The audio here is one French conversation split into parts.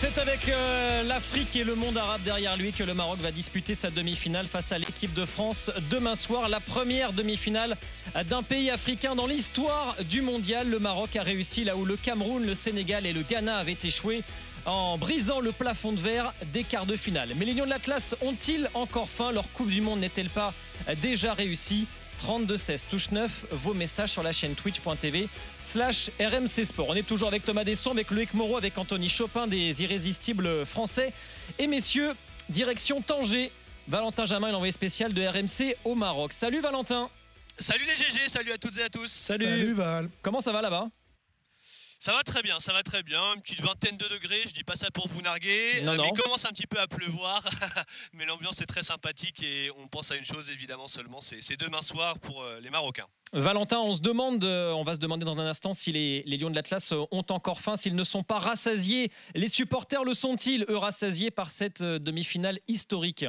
C'est avec euh, l'Afrique et le monde arabe derrière lui que le Maroc va disputer sa demi-finale face à l'équipe de France demain soir. La première demi-finale d'un pays africain dans l'histoire du mondial. Le Maroc a réussi là où le Cameroun, le Sénégal et le Ghana avaient échoué en brisant le plafond de verre des quarts de finale. Mais les Lions de l'Atlas ont-ils encore faim? Leur Coupe du Monde n'est-elle pas déjà réussie? 32-16, touche 9, vos messages sur la chaîne twitch.tv slash RMC Sport. On est toujours avec Thomas Desson, avec Loïc Moreau, avec Anthony Chopin des Irrésistibles Français. Et messieurs, direction Tanger. Valentin Jamin, l'envoyé spécial de RMC au Maroc. Salut Valentin Salut les GG, salut à toutes et à tous Salut, Salut Val. Comment ça va là-bas? Ça va très bien, ça va très bien. Une petite vingtaine de degrés, je dis pas ça pour vous narguer. Non, euh, non. Mais il commence un petit peu à pleuvoir. mais l'ambiance est très sympathique et on pense à une chose évidemment seulement, c'est demain soir pour euh, les Marocains. Valentin, on se demande, euh, on va se demander dans un instant si les, les Lions de l'Atlas ont encore faim, s'ils ne sont pas rassasiés. Les supporters le sont-ils, eux, rassasiés par cette demi-finale historique?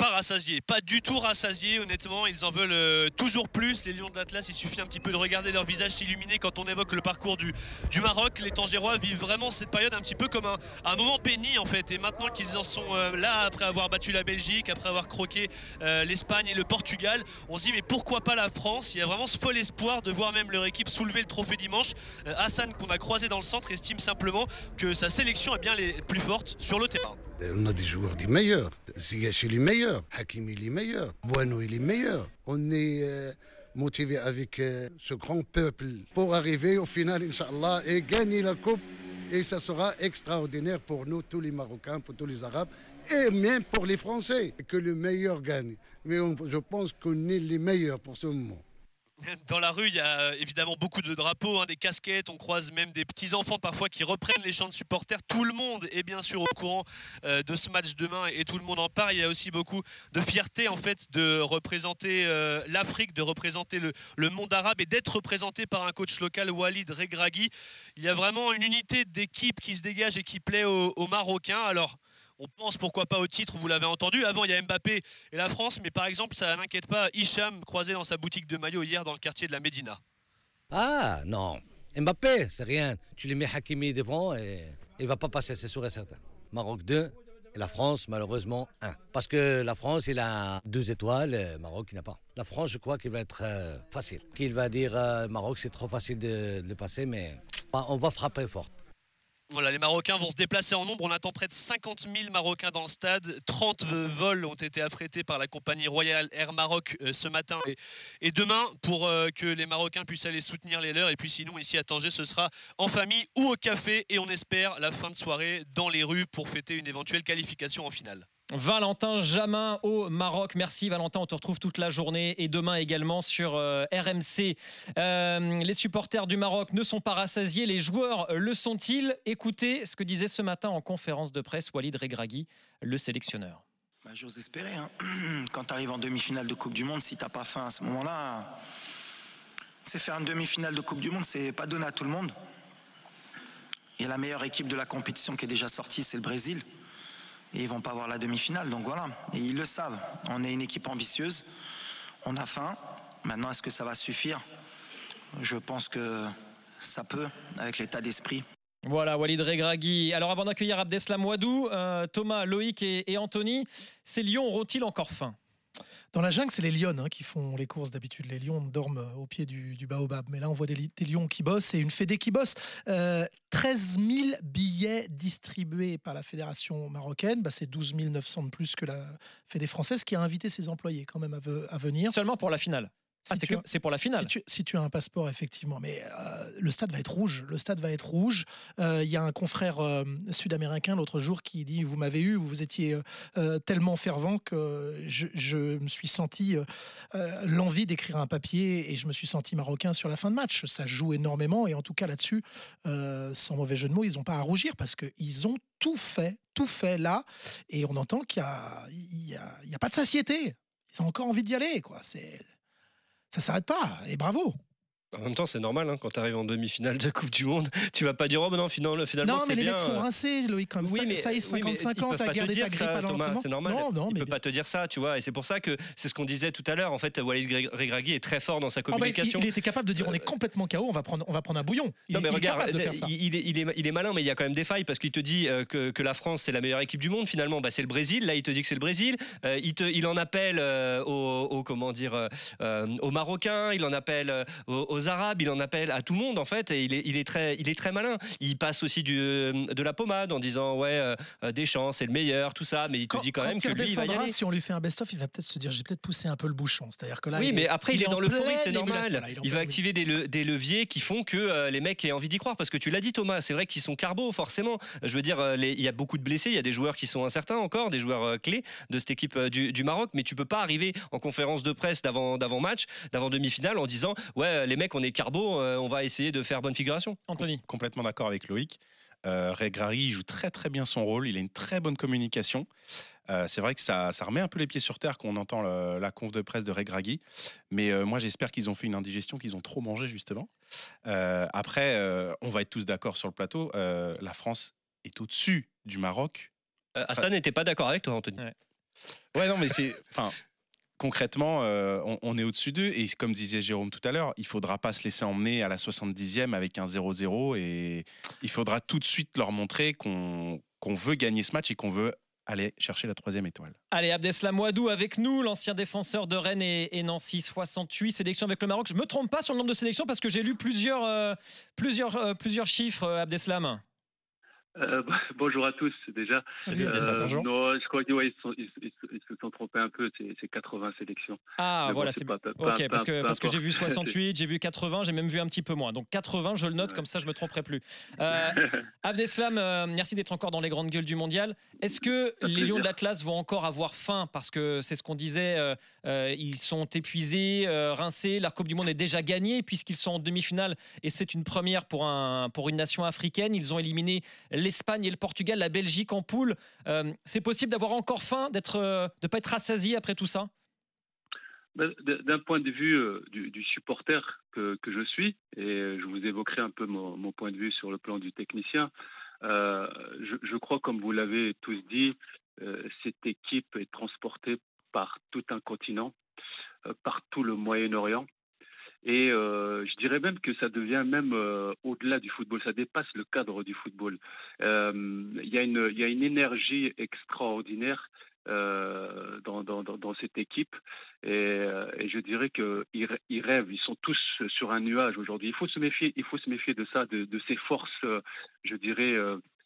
Pas rassasiés, pas du tout rassasiés, honnêtement. Ils en veulent euh, toujours plus. Les Lions de l'Atlas, il suffit un petit peu de regarder leur visage s'illuminer quand on évoque le parcours du, Maroc. Les Tangérois vivent vraiment cette période un petit peu comme un, moment péni en fait. Et maintenant qu'ils en sont euh, là, après avoir battu la Belgique, après avoir croqué euh, l'Espagne et le Portugal, on se dit mais pourquoi pas la France? Il y a vraiment ce fol espoir de voir même leur équipe soulever le trophée dimanche. Hassan, qu'on a croisé dans le centre, estime simplement que sa sélection est bien les plus fortes sur le terrain. On a des joueurs des meilleurs. Ziyech, il est meilleur. Hakim, il est meilleur. Bueno, il est meilleur. On est euh, motivé avec euh, ce grand peuple pour arriver au final, Inch'Allah, et gagner la Coupe. Et ça sera extraordinaire pour nous, tous les Marocains, pour tous les Arabes, et même pour les Français, que le meilleur gagne. Mais je pense qu'on est les meilleurs pour ce moment. Dans la rue, il y a euh, évidemment beaucoup de drapeaux, hein, des casquettes. On croise même des petits enfants parfois qui reprennent les chants de supporters. Tout le monde est bien sûr au courant euh, de ce match demain et tout le monde en parle. Il y a aussi beaucoup de fierté en fait de représenter euh, l'Afrique, de représenter le, le monde arabe et d'être représenté par un coach local, Walid Regragui. Il y a vraiment une unité d'équipe qui se dégage et qui plaît aux, aux Marocains. Alors. On pense pourquoi pas au titre, vous l'avez entendu. Avant, il y a Mbappé et la France, mais par exemple, ça n'inquiète pas Hicham, croisé dans sa boutique de maillot hier dans le quartier de la Médina. Ah non, Mbappé, c'est rien. Tu lui mets Hakimi devant et il va pas passer, c'est sûr et certain. Maroc 2 et la France, malheureusement, 1. Parce que la France, il a deux étoiles, et Maroc, il n'a pas. La France, je crois qu'il va être euh, facile. Qu'il va dire euh, Maroc, c'est trop facile de, de le passer, mais bah, on va frapper fort. Voilà, les Marocains vont se déplacer en nombre. On attend près de 50 000 Marocains dans le stade. 30 vols ont été affrétés par la compagnie Royal Air Maroc euh, ce matin et, demain pour euh, que les Marocains puissent aller soutenir les leurs. Et puis sinon, ici à Tanger, ce sera en famille ou au café. Et on espère la fin de soirée dans les rues pour fêter une éventuelle qualification en finale. Valentin Jamin au Maroc. Merci Valentin, on te retrouve toute la journée et demain également sur euh, RMC. Euh, les supporters du Maroc ne sont pas rassasiés, les joueurs le sont-ils? Écoutez ce que disait ce matin en conférence de presse Walid Regragui, le sélectionneur. Bah, J'ose espérer. hein. Quand tu arrives en demi-finale de Coupe du Monde, si t'as pas faim à ce moment-là, c'est faire une demi-finale de Coupe du Monde, c'est pas donné à tout le monde. Et la meilleure équipe de la compétition qui est déjà sortie, c'est le Brésil. Et ils vont pas avoir la demi-finale, donc voilà. Et ils le savent. On est une équipe ambitieuse. On a faim. Maintenant, est-ce que ça va suffire? Je pense que ça peut, avec l'état d'esprit. Voilà, Walid Regragui. Alors avant d'accueillir Abdeslam Ouadou, euh, Thomas, Loïc et, et Anthony, ces lions auront-ils encore faim? Dans la jungle, c'est les lions hein, qui font les courses d'habitude. Les lions dorment euh, au pied du, baobab. Mais là, on voit des, li- des lions qui bossent et une fédé qui bosse. Euh, 13 000 billets distribués par la fédération marocaine. Bah, c'est 12 900 de plus que la fédé française qui a invité ses employés quand même à venir. Seulement pour la finale. Si Ah, c'est pour la finale. Si tu, si tu as un passeport, effectivement. Mais euh, le stade va être rouge. Le stade va être rouge. Euh, Il y a un confrère euh, sud-américain l'autre jour qui dit Vous m'avez eu, vous étiez tellement fervent que je, je me suis senti l'envie d'écrire un papier et je me suis senti marocain sur la fin de match. Ça joue énormément. Et en tout cas, là-dessus, sans mauvais jeu de mots, ils n'ont pas à rougir parce qu'ils ont tout fait, tout fait là. Et on entend qu'il n'y a, il y a, il y a pas de satiété. Ils ont encore envie d'y aller. Quoi. C'est ça s'arrête pas. Et bravo. En même temps, c'est normal hein, quand tu arrives en demi-finale de Coupe du Monde, tu vas pas dire oh ben non finalement, finalement Non, mais les bien, mecs sont rincés, Loïc, comme Oui, ça. mais- ça y est, oui, mais 55 ils ans, peuvent t'as pas te gardé dire ta grippe ça, à l'entraînement. C'est normal. Non, non, il mais peut pas te dire ça, tu vois. Et c'est pour ça que c'est ce qu'on disait tout à l'heure. En fait, Walid Regragui est très fort dans sa Ah bah, il, communication. il était capable de dire on est Euh, complètement KO, on va prendre, on va prendre un bouillon. Il, non mais il regarde, capable de faire ça. il, il est, il, est, il est malin, mais il y a quand même des failles parce qu'il te dit euh, que, que la France c'est la meilleure équipe du monde. Finalement, bah, c'est le Brésil. Là, il te dit que c'est le Brésil. Euh, il, te, il en appelle euh, aux, aux- comment dire euh, aux Marocains, il en appelle aux, aux Arabes, il en appelle à tout le monde en fait. Et il est, il est très, il est très malin. Il passe aussi du, de la pommade en disant ouais, euh, euh, Deschamps c'est le meilleur, tout ça. Mais il te dit quand, même que lui il va y aller. si on lui fait un best-of, il va peut-être se dire j'ai peut-être poussé un peu le bouchon. C'est-à-dire que là, oui, il mais est- après, il, est dans l'euphorie, pleine c'est normal. Il va activer des, le- des leviers qui font que euh, les mecs aient envie d'y croire. Parce que tu l'as dit, Thomas, c'est vrai qu'ils sont carbo, forcément. Je veux dire, euh, les- il y a beaucoup de blessés, il y a des joueurs qui sont incertains encore, des joueurs euh, clés de cette équipe euh, du, du Maroc, mais tu peux pas arriver en conférence de presse d'avant d'avant match, d'avant demi-finale, en disant ouais, les mecs, on est carbo, euh, on va essayer de faire bonne figuration. Anthony. Complètement d'accord avec Loïc. Euh, Regragui, il joue très très bien son rôle. Il a une très bonne communication. Euh, c'est vrai que ça, ça remet un peu les pieds sur terre quand on entend le- la conf de presse de Regragui. Mais euh, moi, j'espère qu'ils ont fait une indigestion, qu'ils ont trop mangé justement. Euh, après, euh, on va être tous d'accord sur le plateau. euh, la France est au-dessus du Maroc. Euh, Hassan n'était pas d'accord avec toi, Anthony. Ouais. Ouais, non, mais c'est. Enfin. Concrètement, euh, on, est au-dessus d'eux et comme disait Jérôme tout à l'heure, il faudra pas se laisser emmener à la 70e avec un 0-0 et il faudra tout de suite leur montrer qu'on veut gagner ce match et qu'on veut aller chercher la troisième étoile. Allez, Abdeslam Ouadou avec nous, l'ancien défenseur de Rennes et, et Nancy, 68 sélections avec le Maroc. Je me trompe pas sur le nombre de sélections parce que j'ai lu plusieurs, euh, plusieurs, euh, plusieurs chiffres, Abdeslam. Euh, bonjour à tous déjà. Salut, Euh, non, je crois qu'ils ouais, ils, se sont trompés un peu. C'est c'est 80 sélections. Ah, Mais voilà, c'est c'est pas- pas- Ok, pas- parce que, parce que j'ai vu 68, j'ai vu 80, j'ai même vu un petit peu moins. Donc 80, je le note, Ouais. comme ça je me tromperai plus. Euh, Abdeslam, euh, merci d'être encore dans les grandes gueules du mondial. Est-ce que Ça les Lions de l'Atlas vont encore avoir faim? Parce que c'est ce qu'on disait, euh, ils sont épuisés, rincés, la Coupe du Monde est déjà gagnée puisqu'ils sont en demi-finale et c'est une première pour, un, pour une nation africaine. Ils ont éliminé l'Espagne et le Portugal, la Belgique en poule. Euh, c'est possible d'avoir encore faim, d'être, euh, de ne pas être rassasié après tout ça? Ben, D'un point de vue euh, du, supporter que, je suis, et je vous évoquerai un peu mon, point de vue sur le plan du technicien, je, crois, comme vous l'avez tous dit, cette équipe est transportée par tout un continent, par tout le Moyen-Orient. Et euh, je dirais même que ça devient même euh, au-delà du football, ça dépasse le cadre du football. Euh, Il y, a une- y a une énergie extraordinaire dans, dans, cette équipe. Et, je dirais qu'ils ils rêvent, ils sont tous sur un nuage aujourd'hui. Il faut se méfier, il faut se méfier de ça, de, de ces forces, je dirais,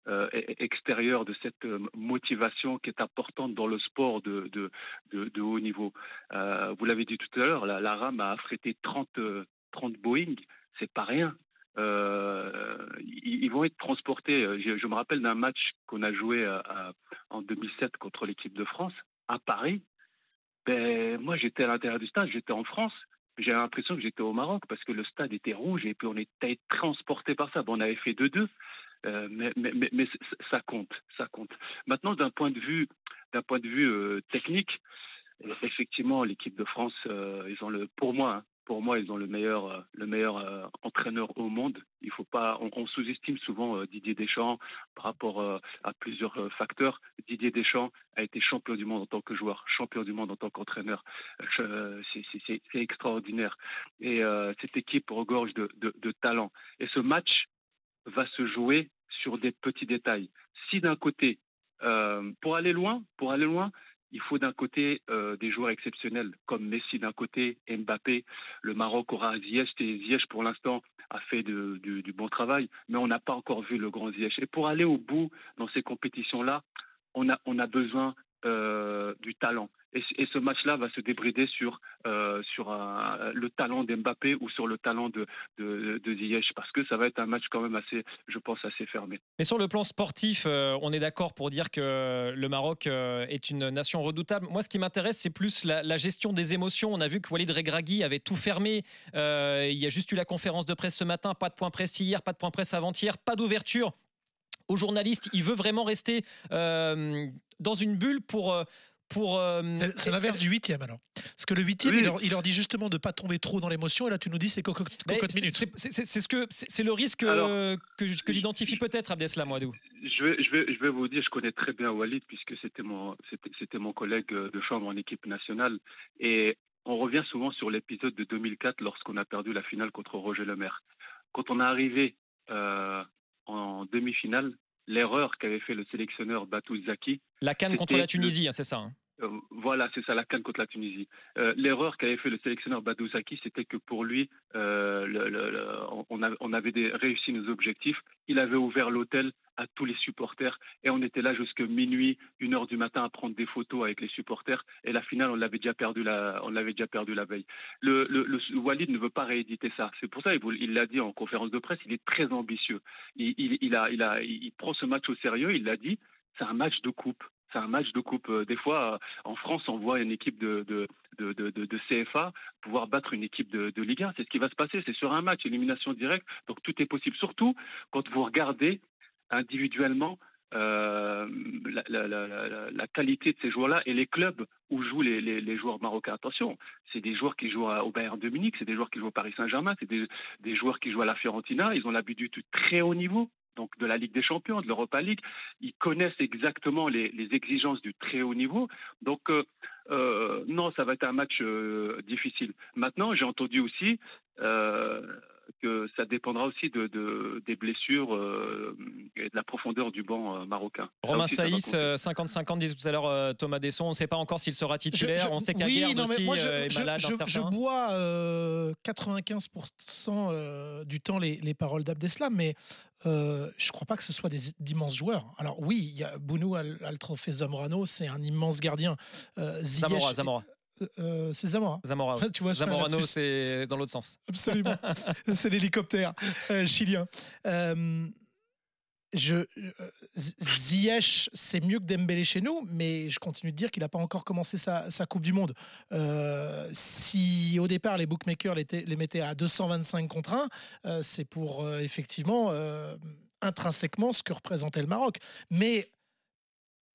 euh, euh, e- extérieures, de cette euh, motivation qui est importante dans le sport de, de, de, haut niveau. Euh, vous l'avez dit tout à l'heure, la, la RAM a affrété 30, euh, 30 Boeing, c'est pas rien. Euh, ils, vont être transportés. Je, me rappelle d'un match qu'on a joué en 2007 contre l'équipe de France à Paris. Ben, moi, j'étais à l'intérieur du stade, j'étais en France. J'ai l'impression que j'étais au Maroc parce que le stade était rouge et puis on était transporté par ça. Bon, on avait fait 2-2, euh, mais, ça compte, ça compte. Maintenant, d'un point de vue, d'un point de vue euh, technique, effectivement, l'équipe de France, euh, ils ont le, pour moi, hein, pour moi, ils ont le meilleur, le meilleur entraîneur au monde. Il faut pas, on, sous-estime souvent Didier Deschamps par rapport à plusieurs facteurs. Didier Deschamps a été champion du monde en tant que joueur, champion du monde en tant qu'entraîneur. C'est- extraordinaire. Et cette équipe regorge de, de, de talent. Et ce match va se jouer sur des petits détails. Si d'un côté, euh, pour aller loin, pour aller loin, il faut d'un côté euh, des joueurs exceptionnels comme Messi d'un côté, Mbappé. Le Maroc aura Ziyech et Ziyech pour l'instant a fait du, bon travail, mais on n'a pas encore vu le grand Ziyech. Et pour aller au bout dans ces compétitions-là, on a, on a besoin euh, du talent. Et, ce match-là va se débrider sur, euh, sur le talent d'Mbappé ou sur le talent de, de, Ziyech, parce que ça va être un match quand même assez, je pense, assez fermé. Mais sur le plan sportif, euh, on est d'accord pour dire que le Maroc euh, est une nation redoutable. Moi, ce qui m'intéresse, c'est plus la, gestion des émotions. On a vu que Walid Regragui avait tout fermé. Il y a juste eu la conférence de presse ce matin, pas de point précis hier, pas de point presse avant-hier, pas d'ouverture aux journalistes. Il veut vraiment rester dans une bulle pour. Pour. euh, C'est l'inverse du huitième alors. Parce que le huitième, Oui. il, leur, il leur dit justement de ne pas tomber trop dans l'émotion, et là tu nous dis c'est cocotte, minute. c'est- ce que c'est le risque Alors, euh, que, j'identifie peut-être, Abdeslam Ouadou. Je vais, je, vais, je vais vous dire, je connais très bien Walid puisque c'était mon, c'était, c'était mon collègue de chambre en équipe nationale. Et on revient souvent sur l'épisode de 2004 lorsqu'on a perdu la finale contre Roger Lemaire. Quand on est arrivé euh, en demi-finale, l'erreur qu'avait fait le sélectionneur Batou Zaki, La canne contre la Tunisie, hein, c'est ça. hein. Euh, voilà, c'est ça, la canne contre la Tunisie. Euh, L'erreur qu'avait fait le sélectionneur Badou Zaki, c'était que pour lui, euh, on, avait réussi nos objectifs. Il avait ouvert l'hôtel à tous les supporters et on était là jusqu'à minuit, une heure du matin à prendre des photos avec les supporters. Et la finale, on l'avait déjà perdu la, on l'avait déjà perdu la veille. Le, Walid ne veut pas rééditer ça. C'est pour ça, il l'a dit en conférence de presse, il est très ambitieux. Il prend ce match au sérieux. Il l'a dit. C'est un match de coupe. C'est un match de coupe. Euh, Des fois, euh, en France, on voit une équipe de, de, de, CFA pouvoir battre une équipe de, Ligue 1. C'est ce qui va se passer. C'est sur un match, élimination directe. Donc tout est possible. Surtout quand vous regardez individuellement euh, la, qualité de ces joueurs-là et les clubs où jouent les, les- joueurs marocains. Attention, c'est des joueurs qui jouent au Bayern de Munich, c'est des joueurs qui jouent au Paris Saint-Germain, c'est des, des joueurs qui jouent à la Fiorentina. Ils ont l'habitude du très haut niveau. Donc de la Ligue des Champions, de l'Europa League, ils connaissent exactement les, exigences du très haut niveau. Donc euh, euh, non, ça va être un match euh, difficile. Maintenant, j'ai entendu aussi que ça dépendra aussi de, de- des blessures euh, et de la profondeur du banc euh, marocain. Romain aussi, Saïs, compter. euh, 50-50, disait tout à l'heure euh, Thomas Desson. On ne sait pas encore s'il sera titulaire. Je- je- on sait oui, qu'Aguerd non, mais aussi moi, je, euh, est je- malade. je- je certain. bois euh, 95% euh, du temps les, les paroles d'Abdeslam, mais euh, je ne crois pas que ce soit des- d'immenses joueurs. Alors oui, il y a Bounou al, al Trophée Zamorano, c'est un immense gardien. Euh, Ziyech- Zamora, Zamora. Euh, c'est Zamora. Zamora. oui. Tu vois, Zamorano, c'est dans l'autre sens. Absolument. c'est l'hélicoptère euh, chilien. Euh, je, euh, Ziyech, c'est mieux que Dembélé chez nous, mais je continue de dire qu'il n'a pas encore commencé sa, sa Coupe du Monde. Si au départ les bookmakers les, les mettaient à 225 contre 1, euh, c'est pour effectivement intrinsèquement ce que représentait le Maroc. Mais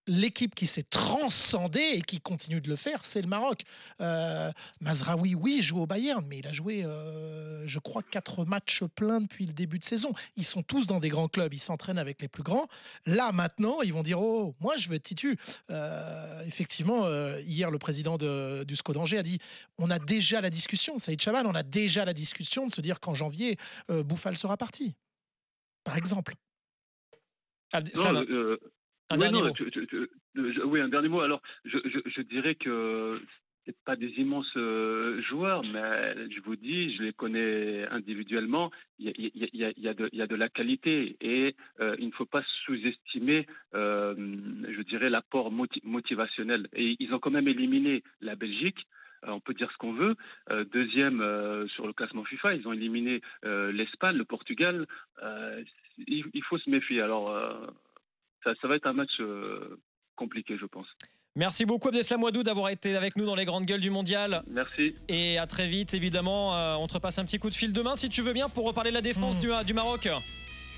l'équipe qui s'est transcendée et qui continue de le faire, c'est le Maroc. Euh, Mazraoui, oui, joue au Bayern, mais il a joué, euh, je crois, quatre matchs pleins depuis le début de saison. Ils sont tous dans des grands clubs, ils s'entraînent avec les plus grands. Là, maintenant, ils vont dire Oh, moi, je veux être titu. Euh, effectivement, euh, hier, le président de- du SCO d'Angers a dit On a déjà la discussion, Saïd Chaban, on a déjà la discussion de se dire qu'en janvier, euh, Bouffal sera parti. Par exemple. Abd- Non, euh, un oui, dernier non, mot. tu- je- oui, un dernier mot. Alors, je, je, je dirais que c'est pas des immenses euh, joueurs, mais je vous dis, je les connais individuellement. Il y a, il y a- il y a- il y a de, il y a de la qualité et euh, il ne faut pas sous-estimer, euh, je dirais, l'apport moti- motivationnel. Et ils ont quand même éliminé la Belgique. On peut dire ce qu'on veut. Euh, deuxième euh, sur le classement FIFA, ils ont éliminé euh, l'Espagne, le Portugal. Il, il faut se méfier. Alors, ça, ça va être un match euh, compliqué, je pense. Merci beaucoup Abdeslam Ouadou d'avoir été avec nous dans les grandes gueules du mondial. Merci. Et à très vite, évidemment. Euh, on te repasse un petit coup de fil demain, si tu veux bien, pour reparler de la défense Mm. du, du Maroc.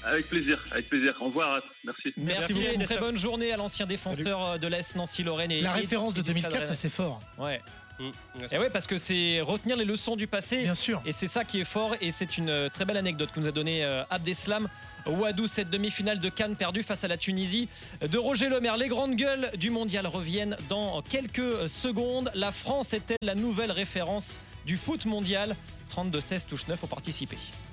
Avec plaisir, avec plaisir. Au revoir. Merci. Merci, beaucoup. une très bonne journée à l'ancien défenseur euh, de l'Est, Nancy Lorraine. Et, La référence de et du Stade 2004, ça c'est fort. Ouais. Mmh. Et ouais, parce que c'est retenir les leçons du passé. Bien sûr. Et c'est ça qui est fort. Et c'est une très belle anecdote que nous a donné euh, Abdeslam Ouadou, cette demi-finale de Cannes perdue face à la Tunisie de Roger Lemaire. Les grandes gueules du mondial reviennent dans quelques secondes. La France est-elle la nouvelle référence du foot mondial? 32-16 touche 9 pour participer.